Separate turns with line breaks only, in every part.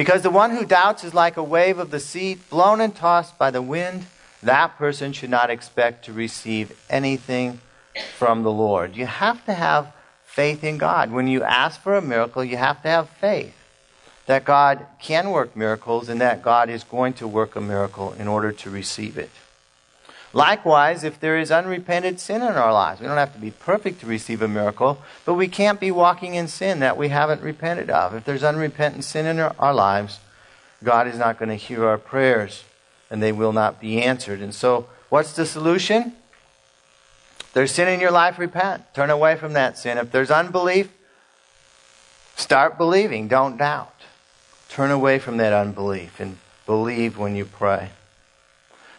Because the one who doubts is like a wave of the sea, blown and tossed by the wind. That person should not expect to receive anything from the Lord. You have to have faith in God. When you ask for a miracle, you have to have faith that God can work miracles and that God is going to work a miracle in order to receive it. Likewise, if there is unrepented sin in our lives, we don't have to be perfect to receive a miracle, but we can't be walking in sin that we haven't repented of. If there's unrepentant sin in our lives, God is not going to hear our prayers and they will not be answered. And so, what's the solution? If there's sin in your life, repent. Turn away from that sin. If there's unbelief, start believing. Don't doubt. Turn away from that unbelief and believe when you pray.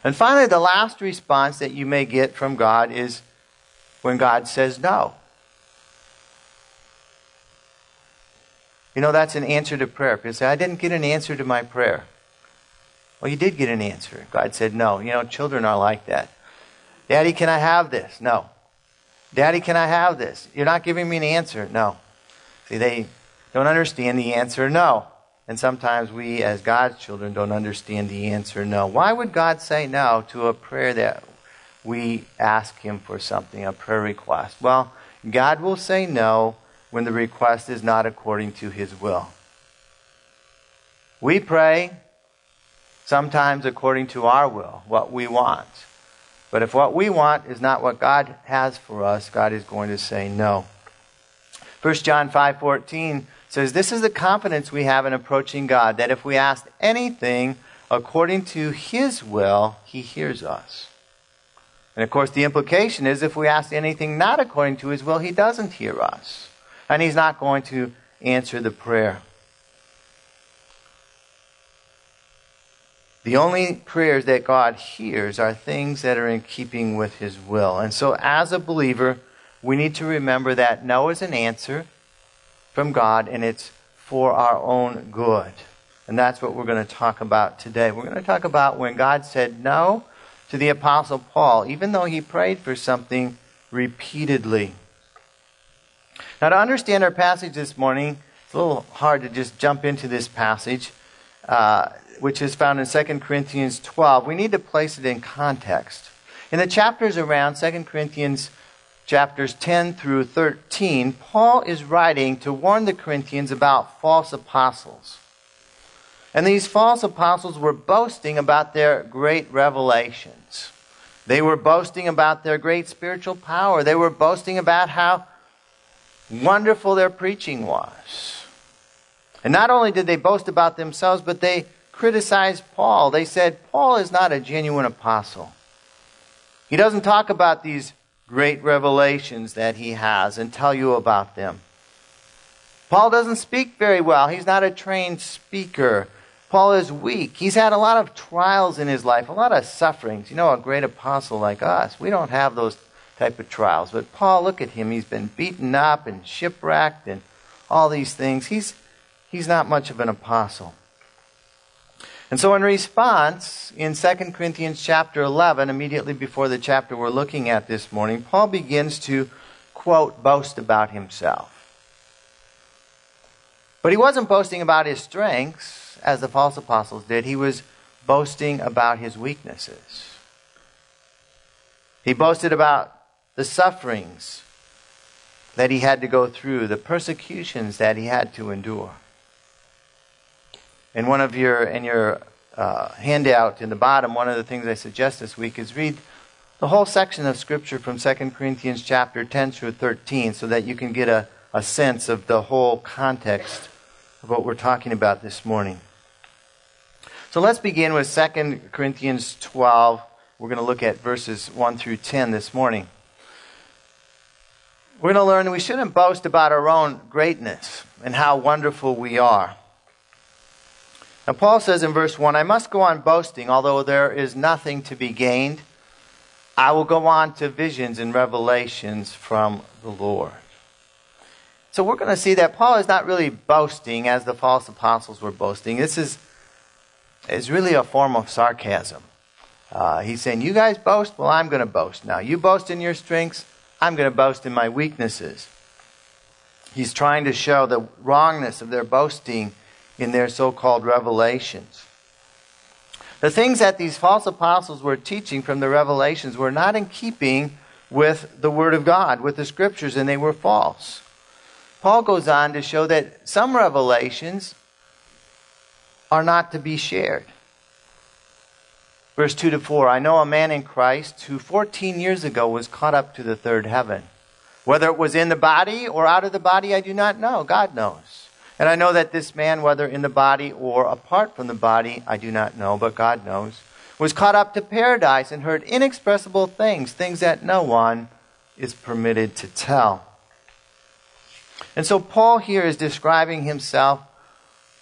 And finally, the last response that you may get from God is when God says no. You know, that's an answer to prayer. People say, I didn't get an answer to my prayer. Well, you did get an answer. God said no. You know, children are like that. Daddy, can I have this? No. Daddy, can I have this? You're not giving me an answer. No. See, they don't understand the answer no. And sometimes we, as God's children, don't understand the answer no. Why would God say no to a prayer that we ask Him for something, a prayer request? Well, God will say no when the request is not according to His will. We pray sometimes according to our will, what we want. But if what we want is not what God has for us, God is going to say no. 1 John 5:14 says this is the confidence we have in approaching God that if we ask anything according to his will, he hears us. And of course the implication is if we ask anything not according to his will, he doesn't hear us. And he's not going to answer the prayer. The only prayers that God hears are things that are in keeping with His will. And so, as a believer, we need to remember that no is an answer from God, and it's for our own good. And that's what we're going to talk about today. We're going to talk about when God said no to the Apostle Paul, even though he prayed for something repeatedly. Now, to understand our passage this morning, it's a little hard to just jump into this passage, uh, which is found in 2 Corinthians 12. We need to place it in context. In the chapters around 2 Corinthians chapters 10 through 13, Paul is writing to warn the Corinthians about false apostles. And these false apostles were boasting about their great revelations. They were boasting about their great spiritual power. They were boasting about how wonderful their preaching was. And not only did they boast about themselves, but they criticized Paul. They said, Paul is not a genuine apostle. He doesn't talk about these great revelations that he has and tell you about them. Paul doesn't speak very well. He's not a trained speaker. Paul is weak. He's had a lot of trials in his life, a lot of sufferings. You know, a great apostle like us, we don't have those type of trials. But Paul, look at him. He's been beaten up and shipwrecked and all these things. He's, he's not much of an apostle. And so in response, in 2 Corinthians chapter 11, immediately before the chapter we're looking at this morning, Paul begins to, quote, boast about himself. But he wasn't boasting about his strengths, as the false apostles did. He was boasting about his weaknesses. He boasted about the sufferings that he had to go through, the persecutions that he had to endure. In one of your in your uh, handout in the bottom, one of the things I suggest this week is read the whole section of Scripture from 2 Corinthians chapter 10 through 13 so that you can get a, a sense of the whole context of what we're talking about this morning. So let's begin with 2 Corinthians 12. We're going to look at verses 1 through 10 this morning. We're going to learn we shouldn't boast about our own greatness and how wonderful we are. Now, Paul says in verse 1 I must go on boasting, although there is nothing to be gained. I will go on to visions and revelations from the Lord. So we're going to see that Paul is not really boasting as the false apostles were boasting. This is, is really a form of sarcasm. Uh, he's saying, You guys boast? Well, I'm going to boast now. You boast in your strengths? I'm going to boast in my weaknesses. He's trying to show the wrongness of their boasting in their so called revelations. The things that these false apostles were teaching from the revelations were not in keeping with the Word of God, with the Scriptures, and they were false. Paul goes on to show that some revelations are not to be shared. Verse 2 to 4 I know a man in Christ who 14 years ago was caught up to the third heaven. Whether it was in the body or out of the body, I do not know. God knows. And I know that this man, whether in the body or apart from the body, I do not know, but God knows, was caught up to paradise and heard inexpressible things, things that no one is permitted to tell. And so Paul here is describing himself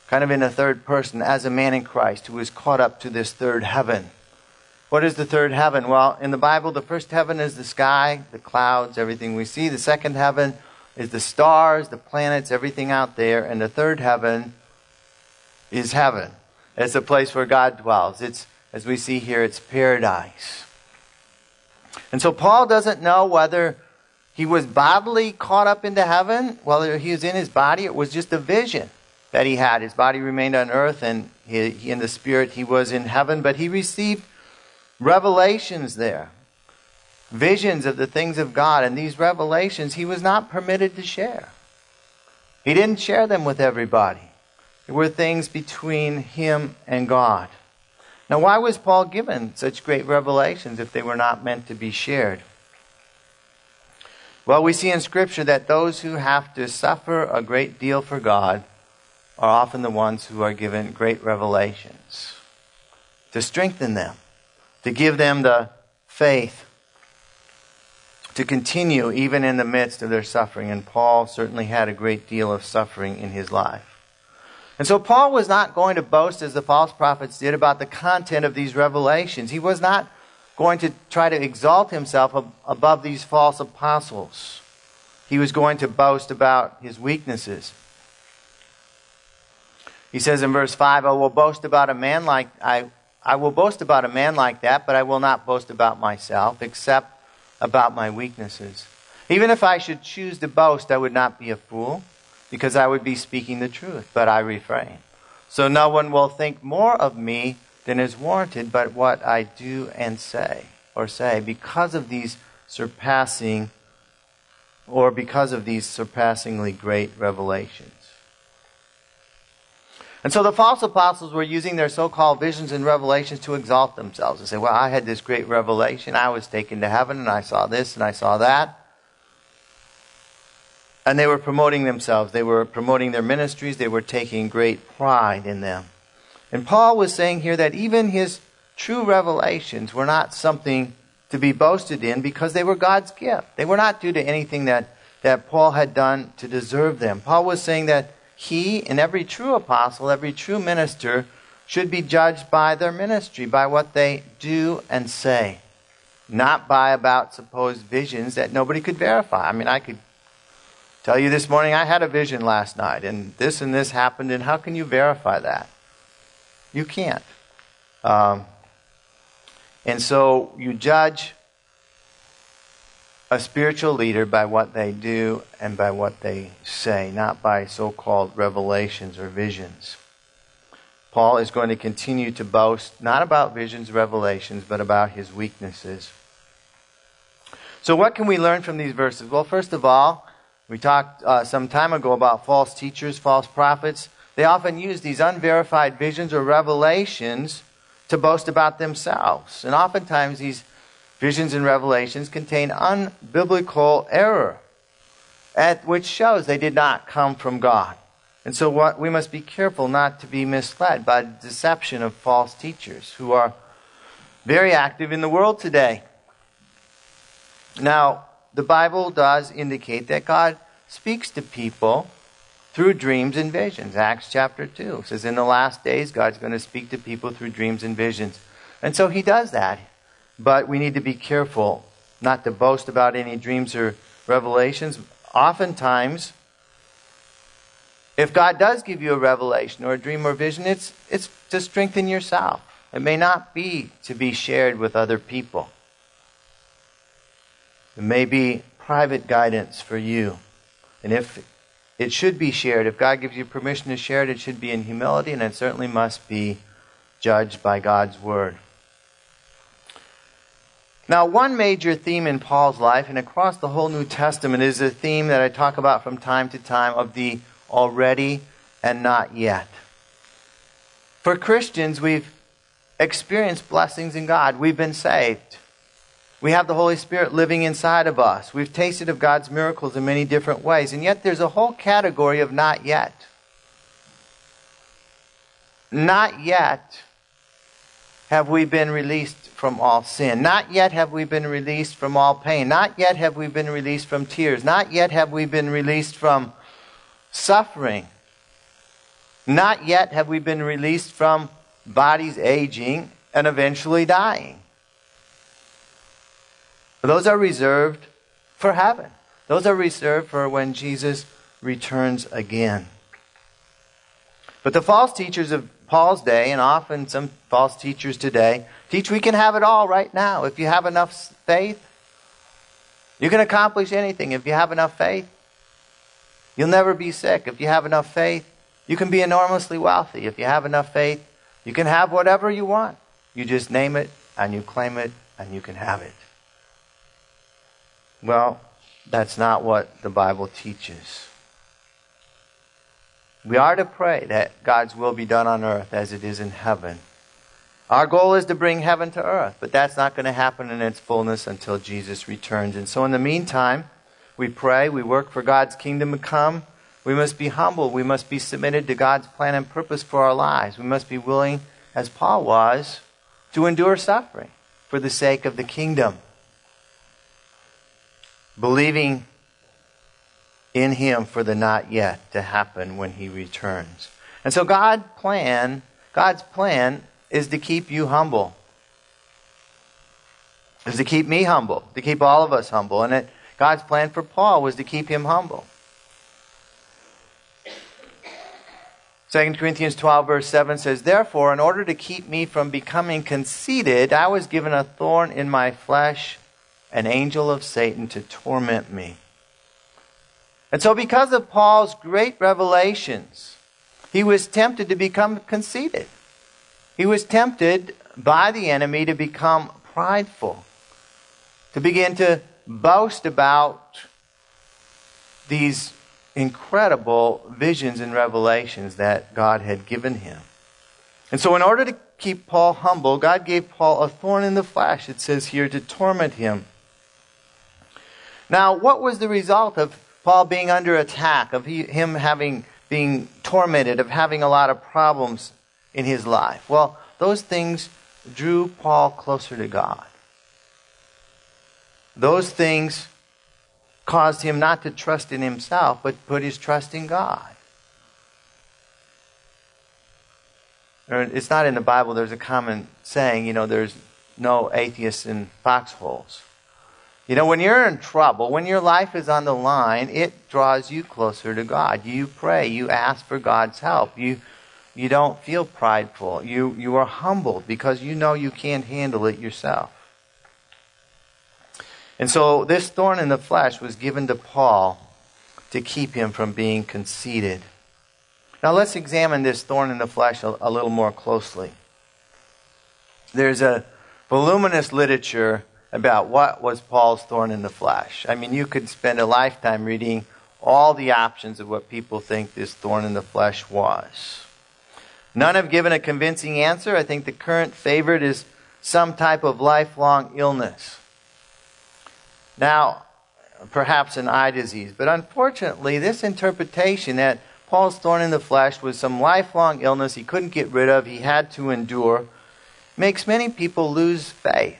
kind of in a third person as a man in Christ who is caught up to this third heaven. What is the third heaven? Well, in the Bible, the first heaven is the sky, the clouds, everything we see. The second heaven is the stars, the planets, everything out there. And the third heaven is heaven. It's a place where God dwells. It's, as we see here, it's paradise. And so Paul doesn't know whether he was bodily caught up into heaven, whether he was in his body, it was just a vision that he had. His body remained on earth, and he, he, in the spirit he was in heaven, but he received revelations there, visions of the things of God, and these revelations he was not permitted to share. He didn't share them with everybody. They were things between him and God. Now, why was Paul given such great revelations if they were not meant to be shared? Well, we see in Scripture that those who have to suffer a great deal for God are often the ones who are given great revelations to strengthen them, to give them the faith to continue even in the midst of their suffering. And Paul certainly had a great deal of suffering in his life. And so Paul was not going to boast as the false prophets did about the content of these revelations. He was not going to try to exalt himself above these false apostles. He was going to boast about his weaknesses. He says in verse 5, I will boast about a man like I I will boast about a man like that, but I will not boast about myself, except about my weaknesses. Even if I should choose to boast, I would not be a fool, because I would be speaking the truth, but I refrain. So no one will think more of me than is warranted, but what I do and say, or say, because of these surpassing, or because of these surpassingly great revelations. And so the false apostles were using their so called visions and revelations to exalt themselves and say, Well, I had this great revelation. I was taken to heaven and I saw this and I saw that. And they were promoting themselves. They were promoting their ministries. They were taking great pride in them. And Paul was saying here that even his true revelations were not something to be boasted in because they were God's gift. They were not due to anything that, that Paul had done to deserve them. Paul was saying that he and every true apostle, every true minister, should be judged by their ministry, by what they do and say, not by about supposed visions that nobody could verify. I mean, I could tell you this morning I had a vision last night, and this and this happened, and how can you verify that? You can't. Um, and so you judge a spiritual leader by what they do and by what they say, not by so called revelations or visions. Paul is going to continue to boast not about visions, revelations, but about his weaknesses. So, what can we learn from these verses? Well, first of all, we talked uh, some time ago about false teachers, false prophets. They often use these unverified visions or revelations to boast about themselves. And oftentimes, these visions and revelations contain unbiblical error, at which shows they did not come from God. And so what, we must be careful not to be misled by deception of false teachers who are very active in the world today. Now, the Bible does indicate that God speaks to people through dreams and visions. Acts chapter 2 says, In the last days, God's going to speak to people through dreams and visions. And so he does that. But we need to be careful not to boast about any dreams or revelations. Oftentimes, if God does give you a revelation or a dream or vision, it's, it's to strengthen yourself. It may not be to be shared with other people. It may be private guidance for you. And if it should be shared. If God gives you permission to share it, it should be in humility, and it certainly must be judged by God's word. Now, one major theme in Paul's life and across the whole New Testament is a theme that I talk about from time to time of the already and not yet. For Christians, we've experienced blessings in God. We've been saved. We have the Holy Spirit living inside of us. We've tasted of God's miracles in many different ways. And yet there's a whole category of not yet. Not yet have we been released from all sin. Not yet have we been released from all pain. Not yet have we been released from tears. Not yet have we been released from suffering. Not yet have we been released from bodies aging and eventually dying. Those are reserved for heaven. Those are reserved for when Jesus returns again. But the false teachers of Paul's day, and often some false teachers today, teach we can have it all right now. If you have enough faith, you can accomplish anything if you have enough faith. You'll never be sick if you have enough faith. You can be enormously wealthy if you have enough faith. You can have whatever you want. You just name it and you claim it and you can have it. Well, that's not what the Bible teaches. We are to pray that God's will be done on earth as it is in heaven. Our goal is to bring heaven to earth, but that's not going to happen in its fullness until Jesus returns. And so, in the meantime, we pray, we work for God's kingdom to come. We must be humble. We must be submitted to God's plan and purpose for our lives. We must be willing, as Paul was, to endure suffering for the sake of the kingdom believing in him for the not yet to happen when he returns. And so God plan, God's plan is to keep you humble. Is to keep me humble, to keep all of us humble. And it, God's plan for Paul was to keep him humble. 2 Corinthians 12, verse 7 says, Therefore, in order to keep me from becoming conceited, I was given a thorn in my flesh an angel of Satan to torment me. And so, because of Paul's great revelations, he was tempted to become conceited. He was tempted by the enemy to become prideful, to begin to boast about these incredible visions and revelations that God had given him. And so, in order to keep Paul humble, God gave Paul a thorn in the flesh, it says here, to torment him. Now, what was the result of Paul being under attack, of he, him having being tormented, of having a lot of problems in his life? Well, those things drew Paul closer to God. Those things caused him not to trust in himself, but put his trust in God. It's not in the Bible, there's a common saying, you know, there's no atheists in foxholes. You know, when you're in trouble, when your life is on the line, it draws you closer to God. You pray, you ask for God's help. You you don't feel prideful. You you are humbled because you know you can't handle it yourself. And so this thorn in the flesh was given to Paul to keep him from being conceited. Now let's examine this thorn in the flesh a, a little more closely. There's a voluminous literature about what was Paul's thorn in the flesh. I mean, you could spend a lifetime reading all the options of what people think this thorn in the flesh was. None have given a convincing answer. I think the current favorite is some type of lifelong illness. Now, perhaps an eye disease, but unfortunately, this interpretation that Paul's thorn in the flesh was some lifelong illness he couldn't get rid of, he had to endure, makes many people lose faith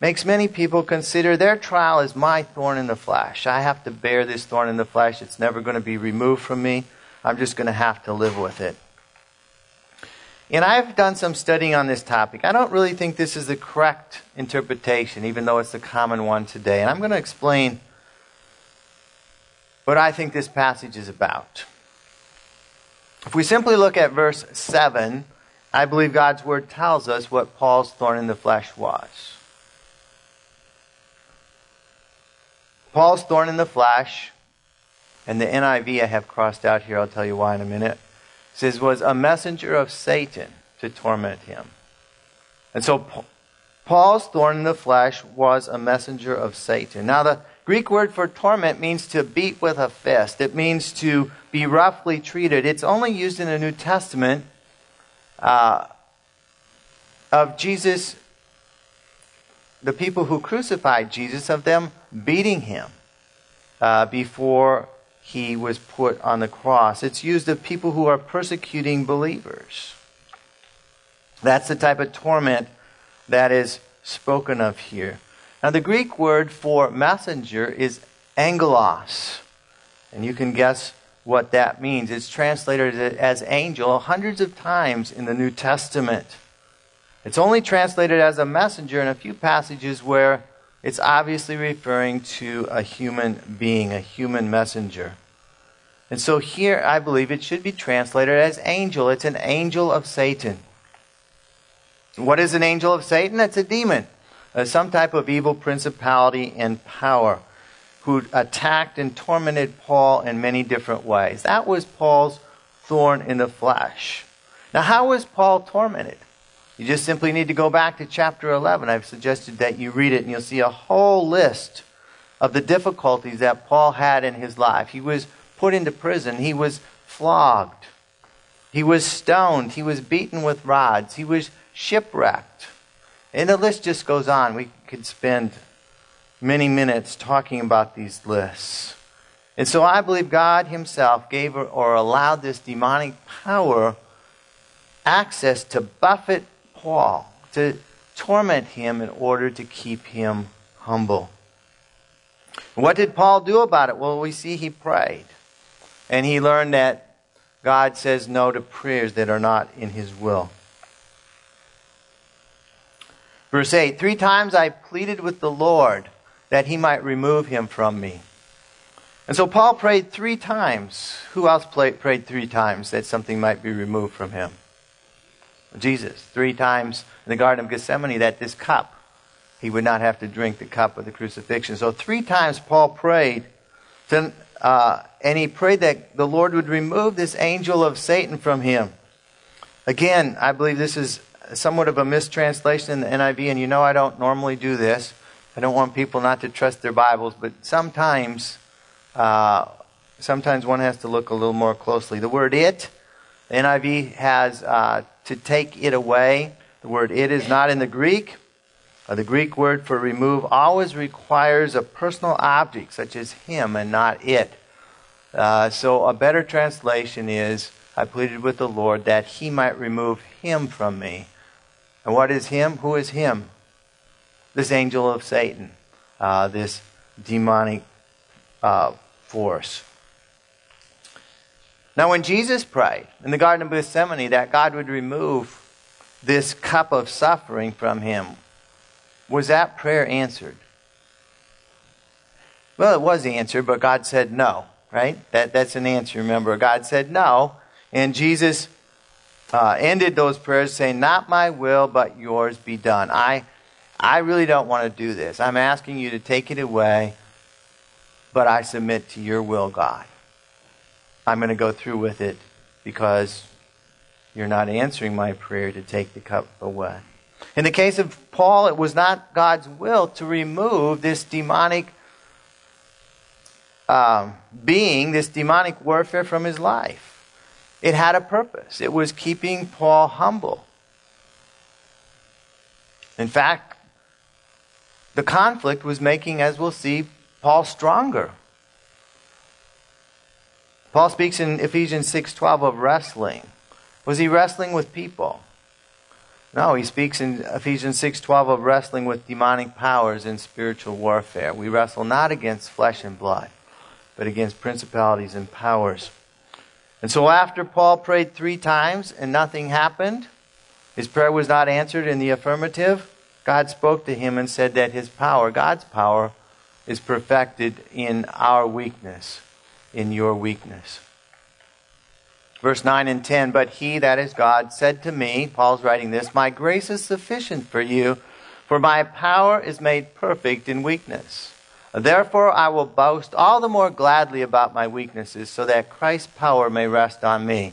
makes many people consider their trial as my thorn in the flesh. I have to bear this thorn in the flesh. It's never going to be removed from me. I'm just going to have to live with it. And I've done some studying on this topic. I don't really think this is the correct interpretation, even though it's the common one today. And I'm going to explain what I think this passage is about. If we simply look at verse 7, I believe God's word tells us what Paul's thorn in the flesh was. Paul's thorn in the flesh and the NIV I have crossed out here, I'll tell you why in a minute, says, was a messenger of Satan to torment him. And so Paul's thorn in the flesh was a messenger of Satan. Now, the Greek word for torment means to beat with a fist, it means to be roughly treated. It's only used in the New Testament uh, of Jesus, the people who crucified Jesus, of them beating him uh, before he was put on the cross. It's used of people who are persecuting believers. That's the type of torment that is spoken of here. Now, the Greek word for messenger is angelos. And you can guess what that means. It's translated as angel hundreds of times in the New Testament. It's only translated as a messenger in a few passages where it's obviously referring to a human being, a human messenger. And so here, I believe it should be translated as angel. It's an angel of Satan. What is an angel of Satan? It's a demon, uh, some type of evil principality and power who attacked and tormented Paul in many different ways. That was Paul's thorn in the flesh. Now, how was Paul tormented? You just simply need to go back to chapter 11. I've suggested that you read it and you'll see a whole list of the difficulties that Paul had in his life. He was put into prison, he was flogged, he was stoned, he was beaten with rods, he was shipwrecked. And the list just goes on. We could spend many minutes talking about these lists. And so I believe God Himself gave or allowed this demonic power access to buffet Paul, to torment him in order to keep him humble. What did Paul do about it? Well, we see he prayed. And he learned that God says no to prayers that are not in his will. Verse 8 Three times I pleaded with the Lord that he might remove him from me. And so Paul prayed three times. Who else prayed three times that something might be removed from him? Jesus three times in the Garden of Gethsemane that this cup, he would not have to drink the cup of the crucifixion. So three times Paul prayed, to, uh, and he prayed that the Lord would remove this angel of Satan from him. Again, I believe this is somewhat of a mistranslation in the NIV, and you know I don't normally do this. I don't want people not to trust their Bibles, but sometimes, uh, sometimes one has to look a little more closely. The word "it," NIV has uh, to take it away. The word it is not in the Greek. Uh, the Greek word for remove always requires a personal object, such as him, and not it. Uh, so a better translation is I pleaded with the Lord that he might remove him from me. And what is him? Who is him? This angel of Satan, uh, this demonic uh, force. Now, when Jesus prayed in the Garden of Gethsemane that God would remove this cup of suffering from him, was that prayer answered? Well, it was answered, but God said no, right? That, that's an answer, remember. God said no, and Jesus uh, ended those prayers saying, Not my will, but yours be done. I, I really don't want to do this. I'm asking you to take it away, but I submit to your will, God. I'm going to go through with it because you're not answering my prayer to take the cup away. In the case of Paul, it was not God's will to remove this demonic um, being, this demonic warfare from his life. It had a purpose, it was keeping Paul humble. In fact, the conflict was making, as we'll see, Paul stronger. Paul speaks in Ephesians 6:12 of wrestling. Was he wrestling with people? No, he speaks in Ephesians 6:12 of wrestling with demonic powers in spiritual warfare. We wrestle not against flesh and blood, but against principalities and powers. And so after Paul prayed 3 times and nothing happened, his prayer was not answered in the affirmative, God spoke to him and said that his power, God's power, is perfected in our weakness in your weakness. Verse 9 and 10 But he, that is God, said to me, Paul's writing this, My grace is sufficient for you, for my power is made perfect in weakness. Therefore, I will boast all the more gladly about my weaknesses, so that Christ's power may rest on me.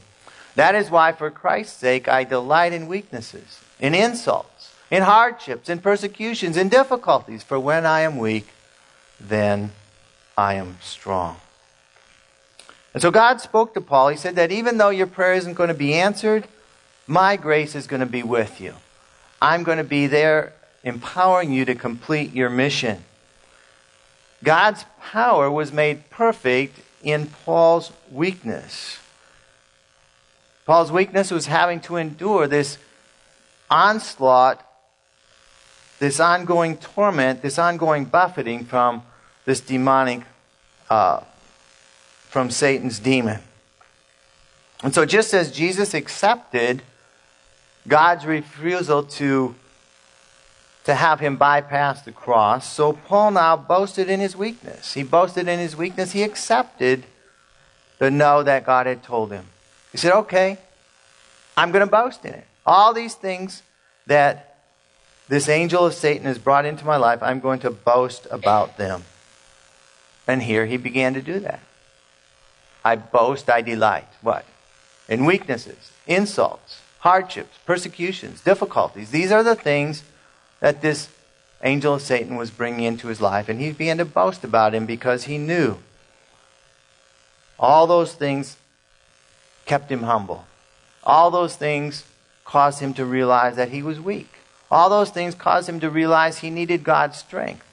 That is why, for Christ's sake, I delight in weaknesses, in insults, in hardships, in persecutions, in difficulties. For when I am weak, then I am strong. And so God spoke to Paul. He said that even though your prayer isn't going to be answered, my grace is going to be with you. I'm going to be there empowering you to complete your mission. God's power was made perfect in Paul's weakness. Paul's weakness was having to endure this onslaught, this ongoing torment, this ongoing buffeting from this demonic, uh, from Satan's demon. And so, just as Jesus accepted God's refusal to to have him bypass the cross. So Paul now boasted in his weakness. He boasted in his weakness. He accepted the no that God had told him. He said, okay, I'm going to boast in it. All these things that this angel of Satan has brought into my life, I'm going to boast about them. And here he began to do that. I boast, I delight. What? In weaknesses, insults, hardships, persecutions, difficulties. These are the things that this angel of Satan was bringing into his life, and he began to boast about him because he knew all those things kept him humble. All those things caused him to realize that he was weak. All those things caused him to realize he needed God's strength.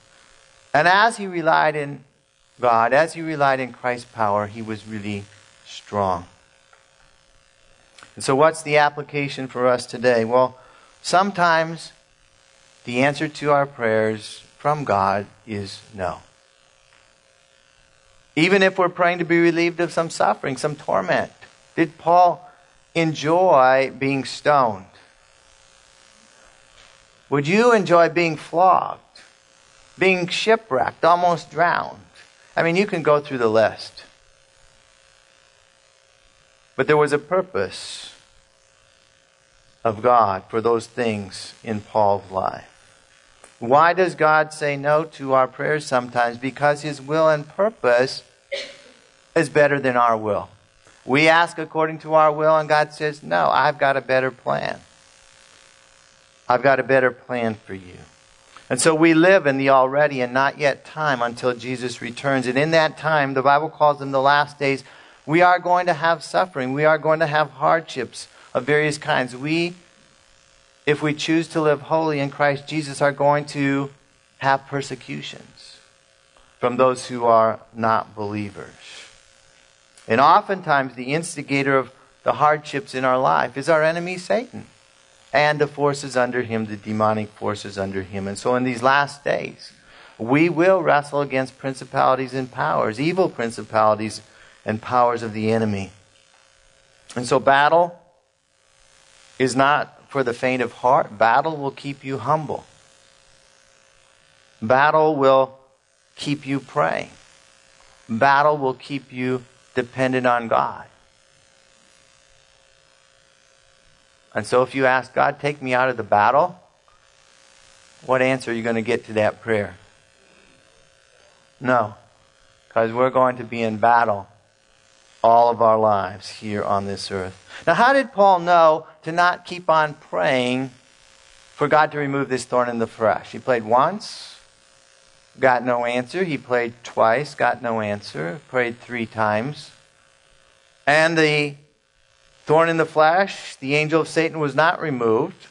And as he relied in God, as he relied in Christ's power, he was really strong. And so, what's the application for us today? Well, sometimes the answer to our prayers from God is no. Even if we're praying to be relieved of some suffering, some torment. Did Paul enjoy being stoned? Would you enjoy being flogged, being shipwrecked, almost drowned? I mean, you can go through the list. But there was a purpose of God for those things in Paul's life. Why does God say no to our prayers sometimes? Because His will and purpose is better than our will. We ask according to our will, and God says, No, I've got a better plan. I've got a better plan for you. And so we live in the already and not yet time until Jesus returns. And in that time, the Bible calls them the last days, we are going to have suffering. We are going to have hardships of various kinds. We, if we choose to live holy in Christ Jesus, are going to have persecutions from those who are not believers. And oftentimes, the instigator of the hardships in our life is our enemy, Satan, and the forces under him, the demonic forces under him. And so, in these last days, we will wrestle against principalities and powers, evil principalities and powers of the enemy. And so, battle is not for the faint of heart. Battle will keep you humble. Battle will keep you praying. Battle will keep you dependent on God. And so if you ask God, take me out of the battle, what answer are you going to get to that prayer? No. Because we're going to be in battle all of our lives here on this earth. Now, how did Paul know to not keep on praying for God to remove this thorn in the flesh? He prayed once, got no answer. He prayed twice, got no answer. Prayed three times. And the thorn in the flesh, the angel of Satan, was not removed.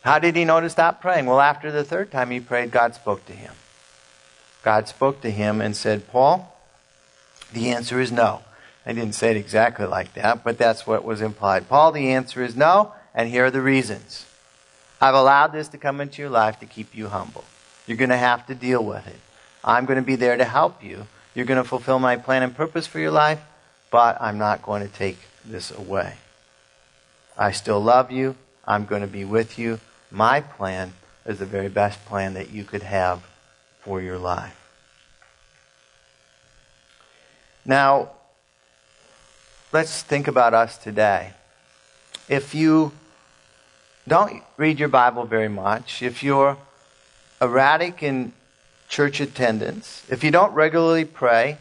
How did he know to stop praying? Well, after the third time he prayed, God spoke to him. God spoke to him and said, Paul, the answer is no. I didn't say it exactly like that, but that's what was implied. Paul, the answer is no, and here are the reasons. I've allowed this to come into your life to keep you humble. You're going to have to deal with it. I'm going to be there to help you. You're going to fulfill my plan and purpose for your life, but I'm not going to take this away. I still love you. I'm going to be with you. My plan is the very best plan that you could have for your life. Now, let's think about us today. If you don't read your Bible very much, if you're erratic in church attendance, if you don't regularly pray,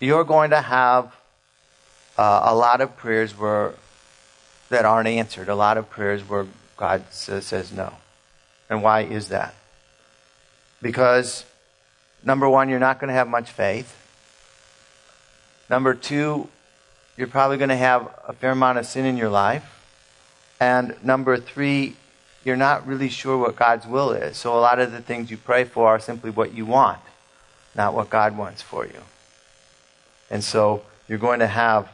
you're going to have uh, a lot of prayers that aren't answered, a lot of prayers where God says, says no. And why is that? Because, number one, you're not going to have much faith. Number two, you're probably going to have a fair amount of sin in your life. And number three, you're not really sure what God's will is. So a lot of the things you pray for are simply what you want, not what God wants for you. And so you're going to have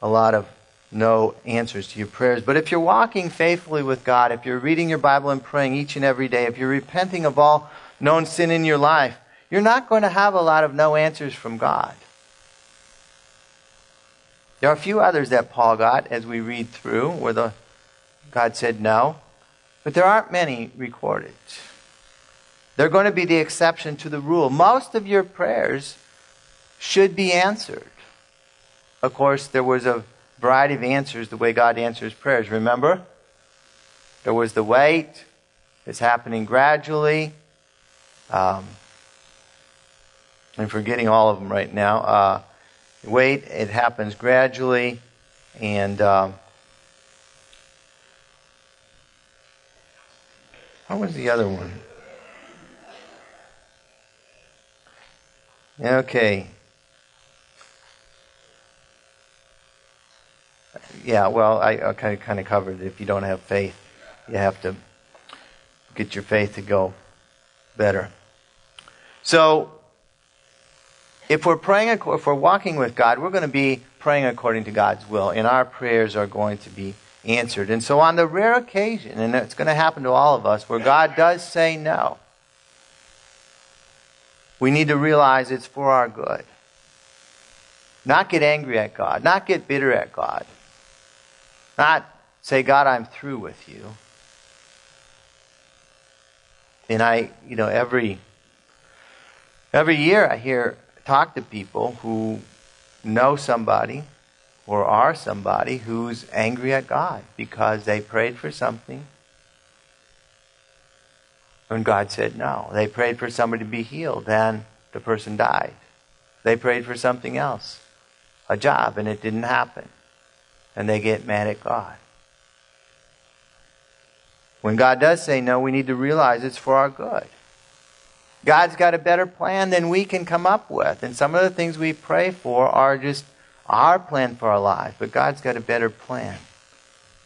a lot of no answers to your prayers. But if you're walking faithfully with God, if you're reading your Bible and praying each and every day, if you're repenting of all known sin in your life, you're not going to have a lot of no answers from God. There are a few others that Paul got as we read through where the, God said no, but there aren't many recorded. They're going to be the exception to the rule. Most of your prayers should be answered. Of course, there was a variety of answers the way God answers prayers. Remember? There was the wait, it's happening gradually. Um, I'm forgetting all of them right now. Uh, wait, it happens gradually. And um, what was the other one? Okay. Yeah, well, I, I kind of kind of covered it. If you don't have faith, you have to get your faith to go better. So, if we're praying, if we're walking with God, we're going to be praying according to God's will, and our prayers are going to be answered. And so, on the rare occasion, and it's going to happen to all of us, where God does say no, we need to realize it's for our good. Not get angry at God, not get bitter at God, not say, God, I'm through with you. And I, you know, every every year I hear talk to people who know somebody or are somebody who's angry at God because they prayed for something and God said no. They prayed for somebody to be healed and the person died. They prayed for something else, a job, and it didn't happen and they get mad at God. When God does say no, we need to realize it's for our good. God's got a better plan than we can come up with. And some of the things we pray for are just our plan for our life, but God's got a better plan.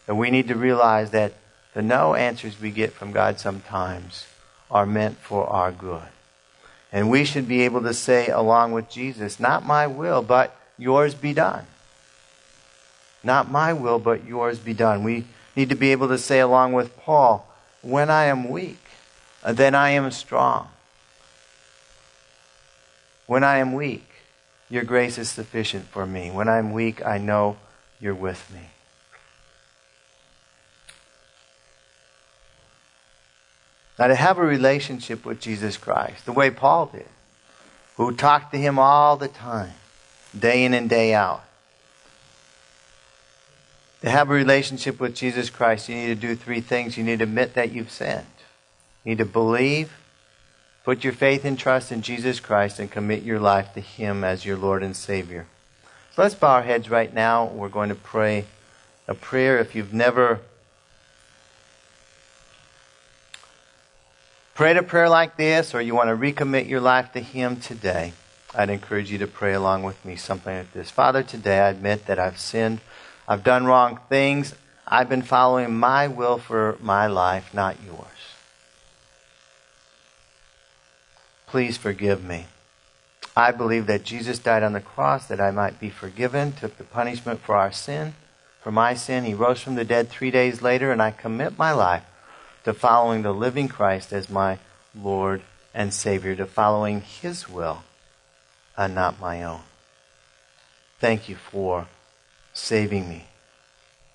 And we need to realize that the no answers we get from God sometimes are meant for our good. And we should be able to say, along with Jesus, Not my will, but yours be done. Not my will, but yours be done. We need to be able to say, along with Paul, when I am weak, then I am strong. When I am weak, your grace is sufficient for me. When I'm weak, I know you're with me. Now, to have a relationship with Jesus Christ, the way Paul did, who talked to him all the time, day in and day out, to have a relationship with Jesus Christ, you need to do three things. You need to admit that you've sinned. You need to believe, put your faith and trust in Jesus Christ, and commit your life to Him as your Lord and Savior. So let's bow our heads right now. We're going to pray a prayer. If you've never prayed a prayer like this, or you want to recommit your life to Him today, I'd encourage you to pray along with me something like this Father, today I admit that I've sinned I've done wrong things. I've been following my will for my life, not yours. Please forgive me. I believe that Jesus died on the cross that I might be forgiven, took the punishment for our sin, for my sin. He rose from the dead three days later, and I commit my life to following the living Christ as my Lord and Savior, to following His will and not my own. Thank you for saving me.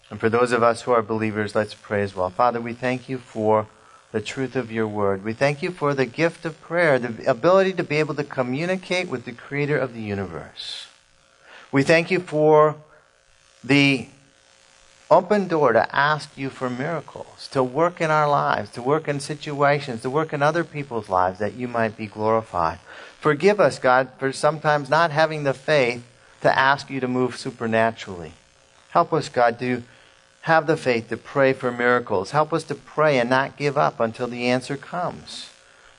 And for those of us who are believers, let's pray as well. Father, we thank you for the truth of your word. We thank you for the gift of prayer, the ability to be able to communicate with the creator of the universe. We thank you for the open door to ask you for miracles, to work in our lives, to work in situations, to work in other people's lives that you might be glorified. Forgive us, God, for sometimes not having the faith to ask you to move supernaturally. Help us, God, to have the faith to pray for miracles. Help us to pray and not give up until the answer comes.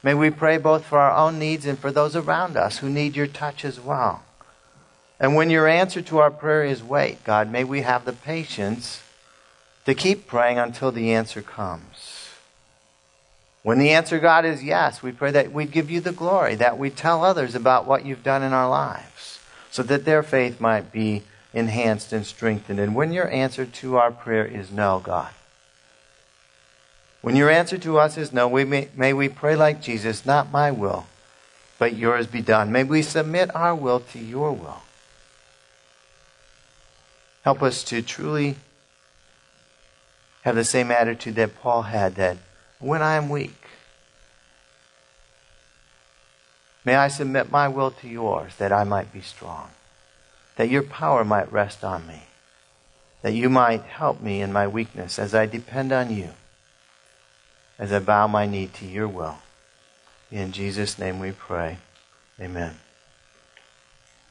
May we pray both for our own needs and for those around us who need your touch as well. And when your answer to our prayer is wait, God, may we have the patience to keep praying until the answer comes. When the answer, God, is yes, we pray that we give you the glory, that we tell others about what you've done in our lives, so that their faith might be enhanced and strengthened. And when your answer to our prayer is no, God, when your answer to us is no, we may, may we pray like Jesus, not my will, but yours be done. May we submit our will to your will. Help us to truly have the same attitude that Paul had that when I am weak, may I submit my will to yours that I might be strong, that your power might rest on me, that you might help me in my weakness as I depend on you, as I bow my knee to your will. In Jesus' name we pray. Amen.